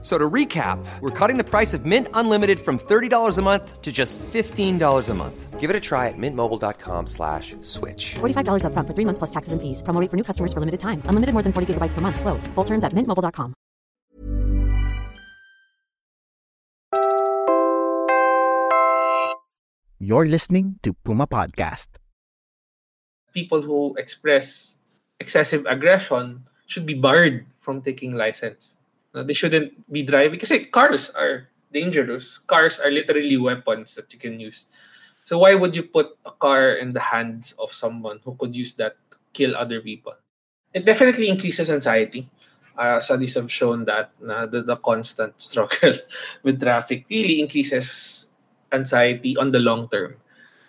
F- So to recap, we're cutting the price of Mint Unlimited from $30 a month to just $15 a month. Give it a try at mintmobile.com slash switch. $45 upfront for three months plus taxes and fees. Promo rate for new customers for limited time. Unlimited more than 40 gigabytes per month. Slows. Full terms at mintmobile.com. You're listening to Puma Podcast. people who express excessive aggression should be barred from taking license. No, they shouldn't be driving kasi cars are dangerous. Cars are literally weapons that you can use. So why would you put a car in the hands of someone who could use that to kill other people? It definitely increases anxiety. Uh, studies have shown that na the, the constant struggle with traffic really increases anxiety on the long term.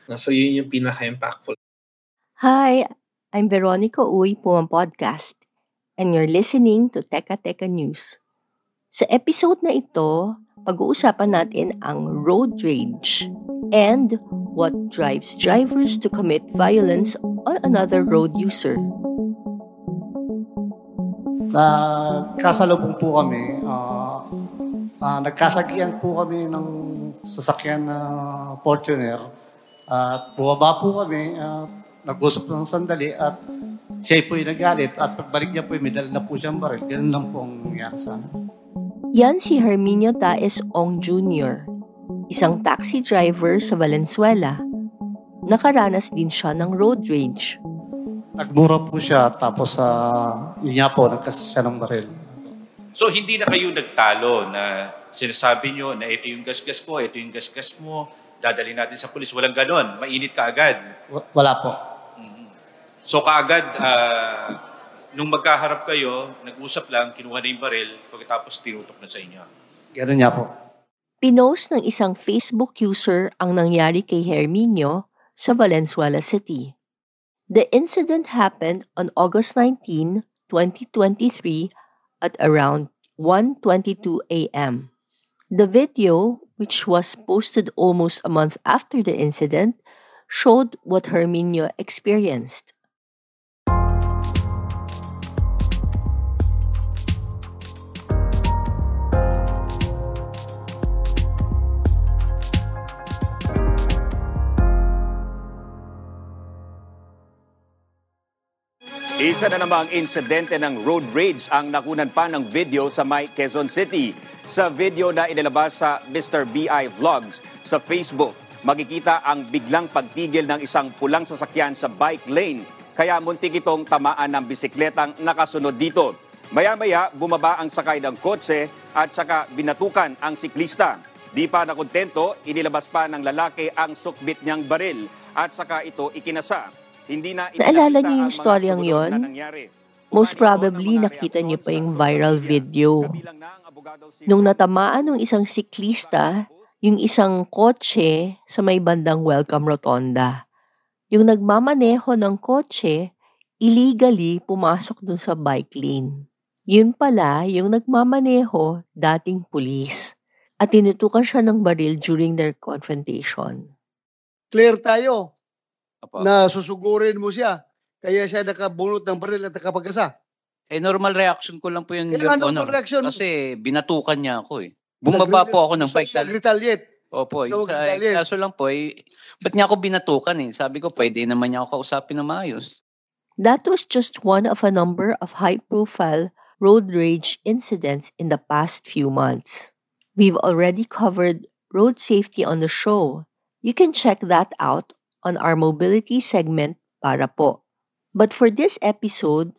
No, so yun yung pinaka-impactful. Hi, I'm Veronica Uy Puma Podcast, and you're listening to Teka Teka News. Sa episode na ito, pag-uusapan natin ang road rage and what drives drivers to commit violence on another road user. na kasalubong po kami, ah ah, nagkasagian po kami ng sasakyan na Fortuner. At bumaba po kami, ah, nag-usap ng sandali at siya po yung nagalit at pagbalik niya po, may na po siyang baril. Ganun lang po ang nangyari sa. Yan si Herminio Taes Ong Jr., isang taxi driver sa Valenzuela. Nakaranas din siya ng road rage. Nagmura po siya tapos sa yun nga po, nagkasa siya ng baril. So hindi na kayo nagtalo na sinasabi nyo na ito yung gasgas ko, ito yung gasgas mo, dadali natin sa pulis. Walang ganon. Mainit ka agad. Wa- Wala po. So kaagad, ah, nung magkaharap kayo, nag-usap lang, kinuha na yung baril, pagkatapos tinutok na sa inyo. Ganun nga po. Pinost ng isang Facebook user ang nangyari kay Herminio sa Valenzuela City. The incident happened on August 19, 2023 at around 1.22 a.m. The video, which was posted almost a month after the incident, showed what Herminio experienced. Isa na namang insidente ng road rage ang nakunan pa ng video sa May Quezon City. Sa video na inilabas sa Mr. BI Vlogs sa Facebook, makikita ang biglang pagtigil ng isang pulang sasakyan sa bike lane. Kaya muntik itong tamaan ng bisikletang nakasunod dito. Maya-maya, bumaba ang sakay ng kotse at saka binatukan ang siklista. Di pa nakontento, inilabas pa ng lalaki ang sukbit niyang baril at saka ito ikinasa. Hindi na Naalala niyo yung storyang yon? Most probably nakita niyo pa yung viral video. Nung natamaan ng isang siklista, yung isang kotse sa may bandang welcome rotonda. Yung nagmamaneho ng kotse, illegally pumasok dun sa bike lane. Yun pala, yung nagmamaneho, dating pulis. At tinutukan siya ng baril during their confrontation. clear tayo Opo. na susugurin mo siya. Kaya siya nakabunot ng baril at nakapagkasa. Eh, normal reaction ko lang po yun, Kaya Your normal Honor. reaction. Kasi binatukan niya ako eh. Bumaba po ako ng bike. niya retaliate. Opo, yung sa, retaliate. kaso lang po eh, ba't niya ako binatukan eh? Sabi ko, pwede naman niya ako kausapin ng maayos. That was just one of a number of high profile road rage incidents in the past few months. We've already covered road safety on the show. You can check that out on our mobility segment para po. But for this episode,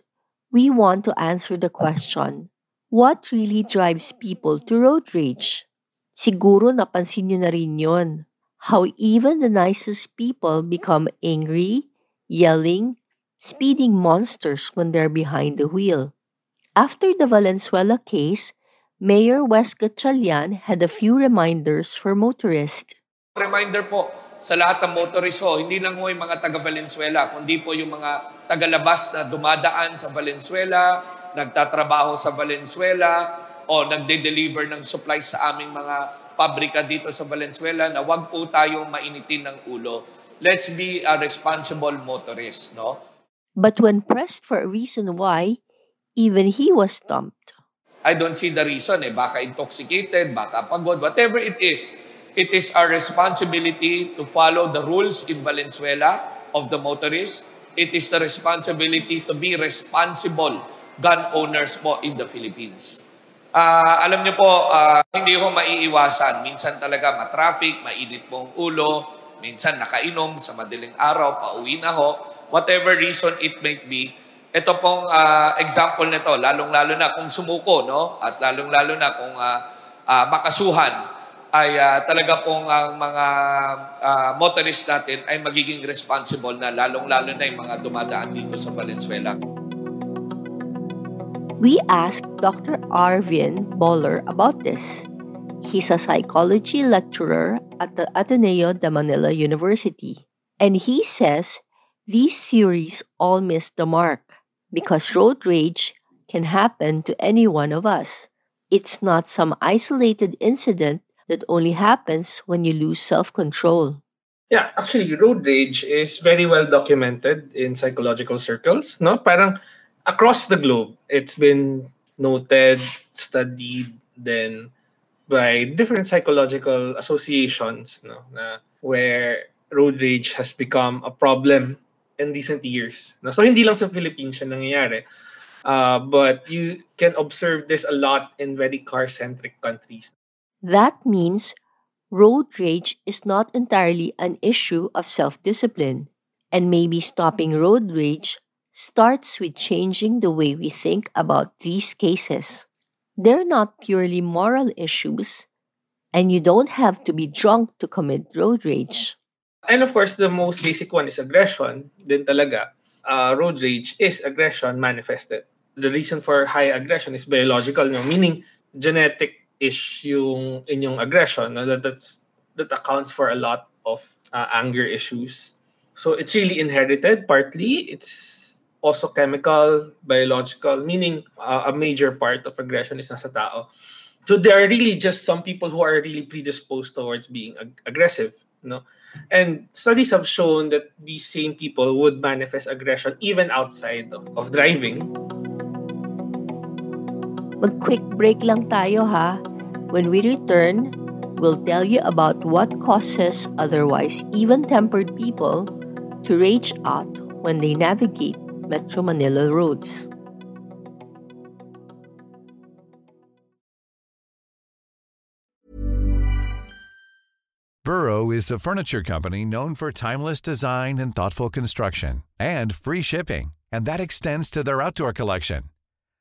we want to answer the question, what really drives people to road rage? Siguro napansin nyo na rin yun. How even the nicest people become angry, yelling, speeding monsters when they're behind the wheel. After the Valenzuela case, Mayor Wes Gatchalian had a few reminders for motorists. Reminder po sa lahat ng motorist ho, hindi lang ho yung mga taga Valenzuela, kundi po yung mga tagalabas na dumadaan sa Valenzuela, nagtatrabaho sa Valenzuela o nagde-deliver ng supplies sa aming mga pabrika dito sa Valenzuela na wag po tayong mainitin ng ulo. Let's be a responsible motorist, no? But when pressed for a reason why, even he was stumped. I don't see the reason eh. Baka intoxicated, baka pagod, whatever it is. It is our responsibility to follow the rules in Valenzuela of the motorists. It is the responsibility to be responsible gun owners po in the Philippines. Ah, alam niyo po, ah, hindi ko maiiwasan. Minsan talaga matraffic, mainit po ang ulo, minsan nakainom sa madaling araw, pauwi na ho. Whatever reason it may be, ito pong ah, example nito, lalong-lalo na kung sumuko, no? At lalong-lalo na kung ah, ah, makasuhan, ay ah, talaga pong ang mga ah, motorist natin ay magiging responsible na lalong-lalo na yung mga dumadaan dito sa Valenzuela. We asked Dr. Arvin Boller about this. He's a psychology lecturer at the Ateneo de Manila University. And he says these theories all miss the mark because road rage can happen to any one of us. It's not some isolated incident that only happens when you lose self control. Yeah, actually, road rage is very well documented in psychological circles. No, parang across the globe, it's been noted, studied, then by different psychological associations. No, na where road rage has become a problem in recent years. No, so hindi lang sa Philippines siya nangyayari. Uh, but you can observe this a lot in very car-centric countries. That means road rage is not entirely an issue of self discipline, and maybe stopping road rage starts with changing the way we think about these cases. They're not purely moral issues, and you don't have to be drunk to commit road rage. And of course, the most basic one is aggression. Din talaga, uh, road rage is aggression manifested. The reason for high aggression is biological, no? meaning genetic ish yung inyong aggression. No? That, that's, that accounts for a lot of uh, anger issues. So it's really inherited partly. It's also chemical, biological, meaning uh, a major part of aggression is nasa tao. So there are really just some people who are really predisposed towards being ag- aggressive. No? And studies have shown that these same people would manifest aggression even outside of, of driving. Mag-quick break lang tayo ha. When we return, we'll tell you about what causes otherwise even-tempered people to rage out when they navigate Metro Manila roads. Burrow is a furniture company known for timeless design and thoughtful construction and free shipping, and that extends to their outdoor collection.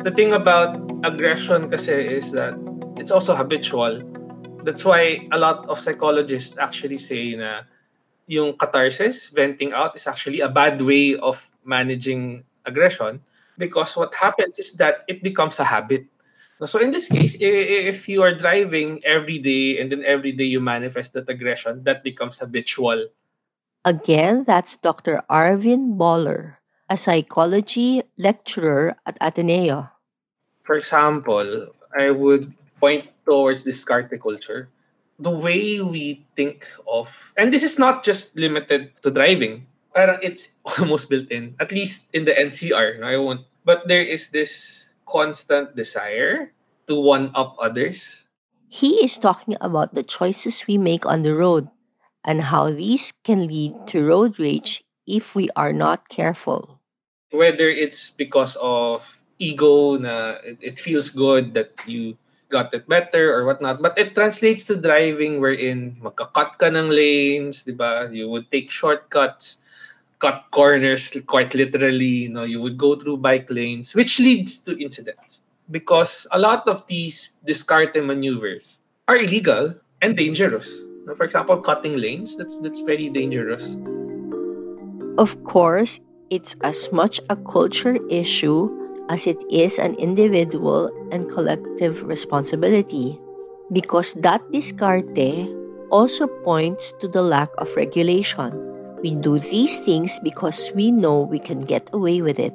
The thing about aggression kasi is that it's also habitual. That's why a lot of psychologists actually say na yung catharsis, venting out, is actually a bad way of managing aggression because what happens is that it becomes a habit. So in this case, if you are driving every day and then every day you manifest that aggression, that becomes habitual. Again, that's Dr. Arvin Boller, a psychology lecturer at Ateneo. For example, I would point towards discarte culture. The way we think of, and this is not just limited to driving. parang it's almost built in. At least in the NCR, no, I won't. But there is this constant desire to one up others. He is talking about the choices we make on the road and how these can lead to road rage if we are not careful. Whether it's because of ego, na it, it feels good that you got it better or whatnot. But it translates to driving wherein magka-cut ka ng lanes, di ba? You would take shortcuts, cut corners quite literally. You know, you would go through bike lanes, which leads to incidents. Because a lot of these discarte maneuvers are illegal and dangerous. Now, For example, cutting lanes, that's that's very dangerous. Of course, it's as much a culture issue as it is an individual and collective responsibility. Because that discarte also points to the lack of regulation. We do these things because we know we can get away with it.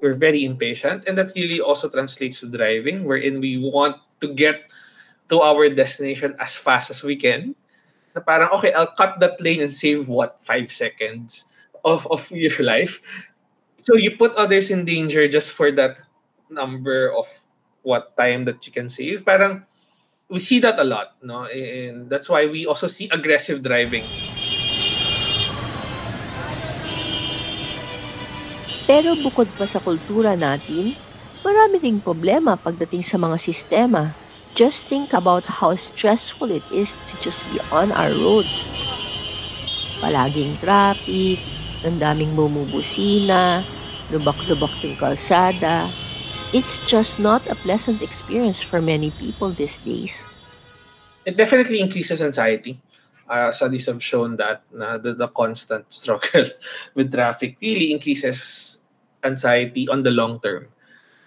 we're very impatient and that really also translates to driving wherein we want to get to our destination as fast as we can na parang okay I'll cut that lane and save what five seconds of, of your life so you put others in danger just for that number of what time that you can save parang we see that a lot no and that's why we also see aggressive driving Pero bukod pa sa kultura natin, marami ding problema pagdating sa mga sistema. Just think about how stressful it is to just be on our roads. Palaging traffic, ang daming bumubusina, lubak-lubak yung kalsada. It's just not a pleasant experience for many people these days. it definitely increases anxiety. Uh, studies have shown that na the, the constant struggle with traffic really increases anxiety on the long term.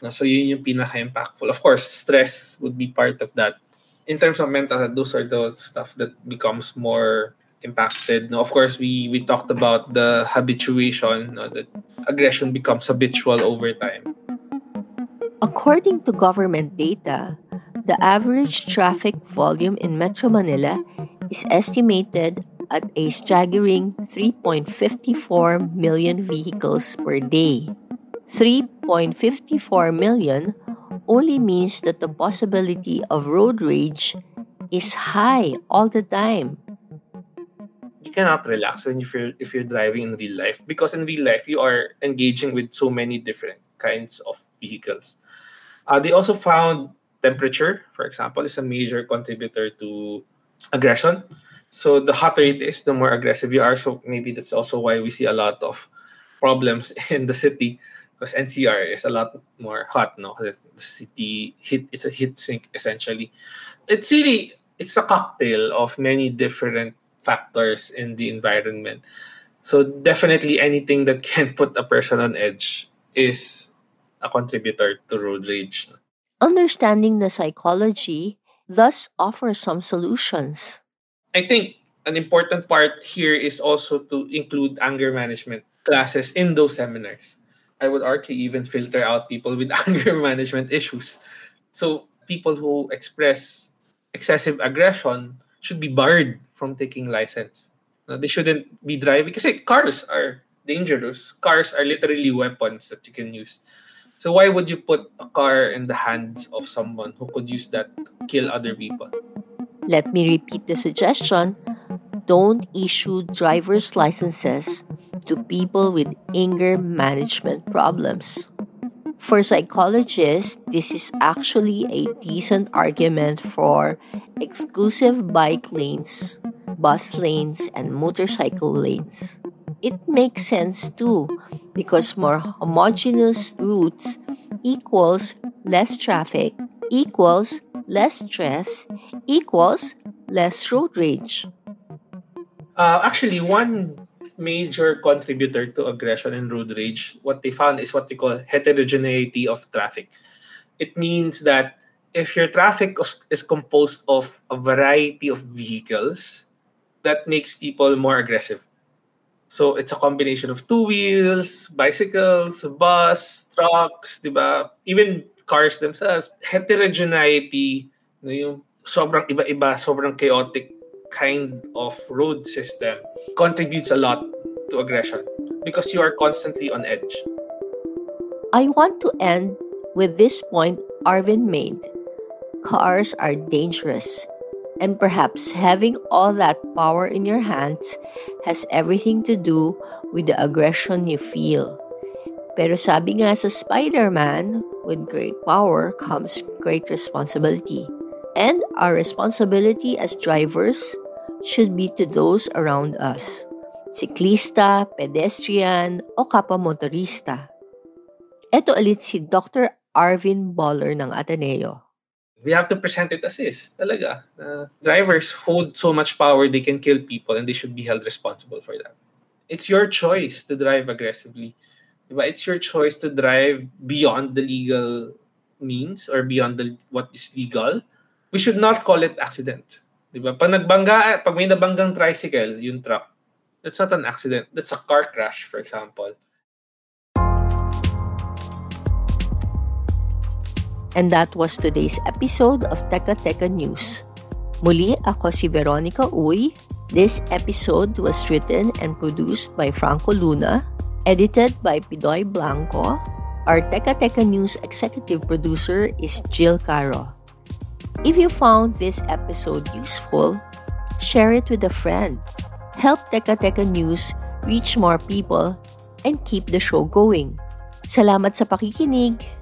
So yun yung pinaka-impactful. Of course, stress would be part of that. In terms of mental health, those are the stuff that becomes more impacted. No, of course, we we talked about the habituation, no, that aggression becomes habitual over time. According to government data, the average traffic volume in Metro Manila is estimated at a staggering 3.54 million vehicles per day. 3.54 million only means that the possibility of road rage is high all the time. You cannot relax when if you're if you're driving in real life because in real life you are engaging with so many different kinds of vehicles. Uh, they also found temperature, for example, is a major contributor to aggression. So the hotter it is, the more aggressive you are. So maybe that's also why we see a lot of problems in the city because NCR is a lot more hot, no? Because the city hit it's a heat sink essentially. It's really it's a cocktail of many different factors in the environment. So definitely anything that can put a person on edge is a contributor to road rage. Understanding the psychology thus offers some solutions. I think an important part here is also to include anger management classes in those seminars. I would argue even filter out people with anger management issues. So people who express excessive aggression should be barred from taking license. No, they shouldn't be driving because cars are dangerous. Cars are literally weapons that you can use. So why would you put a car in the hands of someone who could use that to kill other people? Let me repeat the suggestion don't issue driver's licenses to people with anger management problems. For psychologists, this is actually a decent argument for exclusive bike lanes, bus lanes, and motorcycle lanes. It makes sense too because more homogeneous routes equals less traffic equals less stress equals less road rage. Uh, actually, one major contributor to aggression and road rage, what they found is what they call heterogeneity of traffic. It means that if your traffic is- composed of a variety of vehicles, that makes people more aggressive. So it's a combination of two wheels, bicycles, bus, trucks, diba? Even cars themselves. Heterogeneity, no, yung sobrang iba-iba, sobrang chaotic kind of road system contributes a lot to aggression because you are constantly on edge. I want to end with this point Arvin made. Cars are dangerous, and perhaps having all that power in your hands has everything to do with the aggression you feel. Pero sabi nga sa Spider-Man, with great power comes great responsibility. And our responsibility as drivers should be to those around us. Siklista, pedestrian, o kapwa motorista. Ito ulit si Dr. Arvin Boller ng Ateneo. We have to present it as is. Talaga. Uh, drivers hold so much power they can kill people and they should be held responsible for that. It's your choice to drive aggressively. Diba? It's your choice to drive beyond the legal means or beyond the, what is legal. We should not call it accident. Diba? Pag nagbangga, pag may nabanggang tricycle, yung truck, that's not an accident. That's a car crash, for example. And that was today's episode of Teka Teka News. Muli ako si Veronica Uy. This episode was written and produced by Franco Luna, edited by Pidoy Blanco. Our Teka Teka News executive producer is Jill Caro. If you found this episode useful, share it with a friend. Help Teka Teka News reach more people and keep the show going. Salamat sa pakikinig!